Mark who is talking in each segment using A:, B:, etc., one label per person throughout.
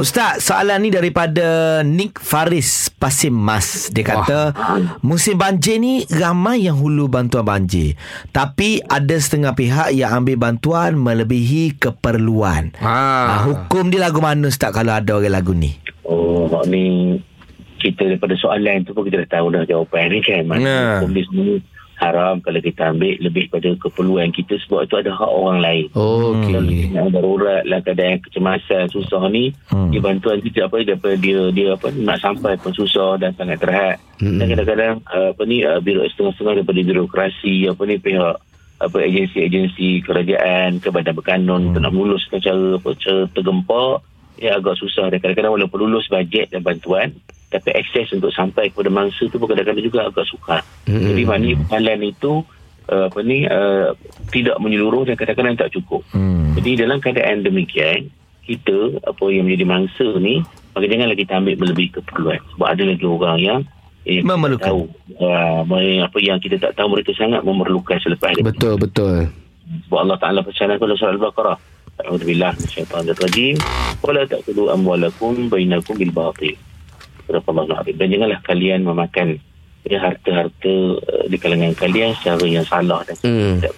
A: Ustaz, soalan ni daripada Nick Faris Pasim Mas. Dia kata, musim banjir ni ramai yang hulu bantuan banjir. Tapi ada setengah pihak yang ambil bantuan melebihi keperluan.
B: Ha.
A: Ah, hukum dia lagu mana Ustaz kalau ada orang lagu ni?
C: Oh, hak ni kita daripada soalan tu pun kita dah tahu dah jawapan ni kan.
A: Nah.
C: Mana hukum dia semua haram kalau kita ambil lebih pada keperluan kita sebab itu ada hak orang lain.
B: Oh,
C: Kalau
B: okey.
C: yang darurat lah keadaan kecemasan susah ni
A: Hmm.
C: hmm. dia bantuan kita apa daripada dia dia apa nak sampai pun susah dan sangat terhad
B: Hmm.
C: dan kadang-kadang uh, apa ni uh, biro setengah-setengah daripada birokrasi apa ni pihak apa agensi-agensi kerajaan ke badan berkanun untuk nak luluskan cara apa cara tergempar ya agak susah dan kadang-kadang walaupun lulus bajet dan bantuan tapi akses untuk sampai kepada mangsa tu pun kadang-kadang juga agak sukar.
B: Hmm.
C: Jadi maknanya pengalaman itu uh, apa ni uh, tidak menyeluruh dan kadang-kadang tak cukup.
A: Hmm.
C: Jadi dalam keadaan demikian, kita apa yang menjadi mangsa ni, maka janganlah kita ambil melebihi keperluan. Sebab ada lagi orang yang eh,
A: Memerlukan.
C: tahu uh, apa yang kita tak tahu mereka sangat memerlukan selepas dia.
B: Betul, betul.
C: Sebab Allah Taala bercakap dalam surah Al-Baqarah. A'udzubillah minasyaitanir rajim. Wala ta'kulu amwalakum bainakum bil batil. Alazim. Dan janganlah kalian memakan ya, harta-harta uh, di kalangan kalian secara yang salah dan
B: Hmm.
C: tidak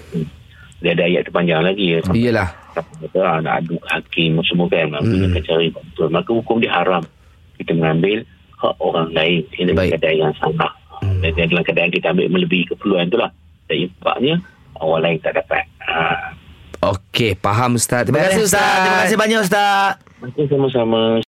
C: dia ada ayat terpanjang lagi ya.
B: Iyalah.
C: Kata ah, nak adu hakim semua kan menggunakan
B: Hmm.
C: cara betul. Maka hukum dia haram. Kita mengambil hak orang lain yang dalam
B: Baik.
C: keadaan yang salah.
B: Hmm.
C: Dan dalam keadaan kita ambil melebihi keperluan tu lah. Dan impaknya orang lain tak dapat. Ha.
B: Okey, faham Ustaz. Terima
A: Terima
B: kasih Ustaz.
A: Terima kasih banyak Ustaz.
C: Maka sama-sama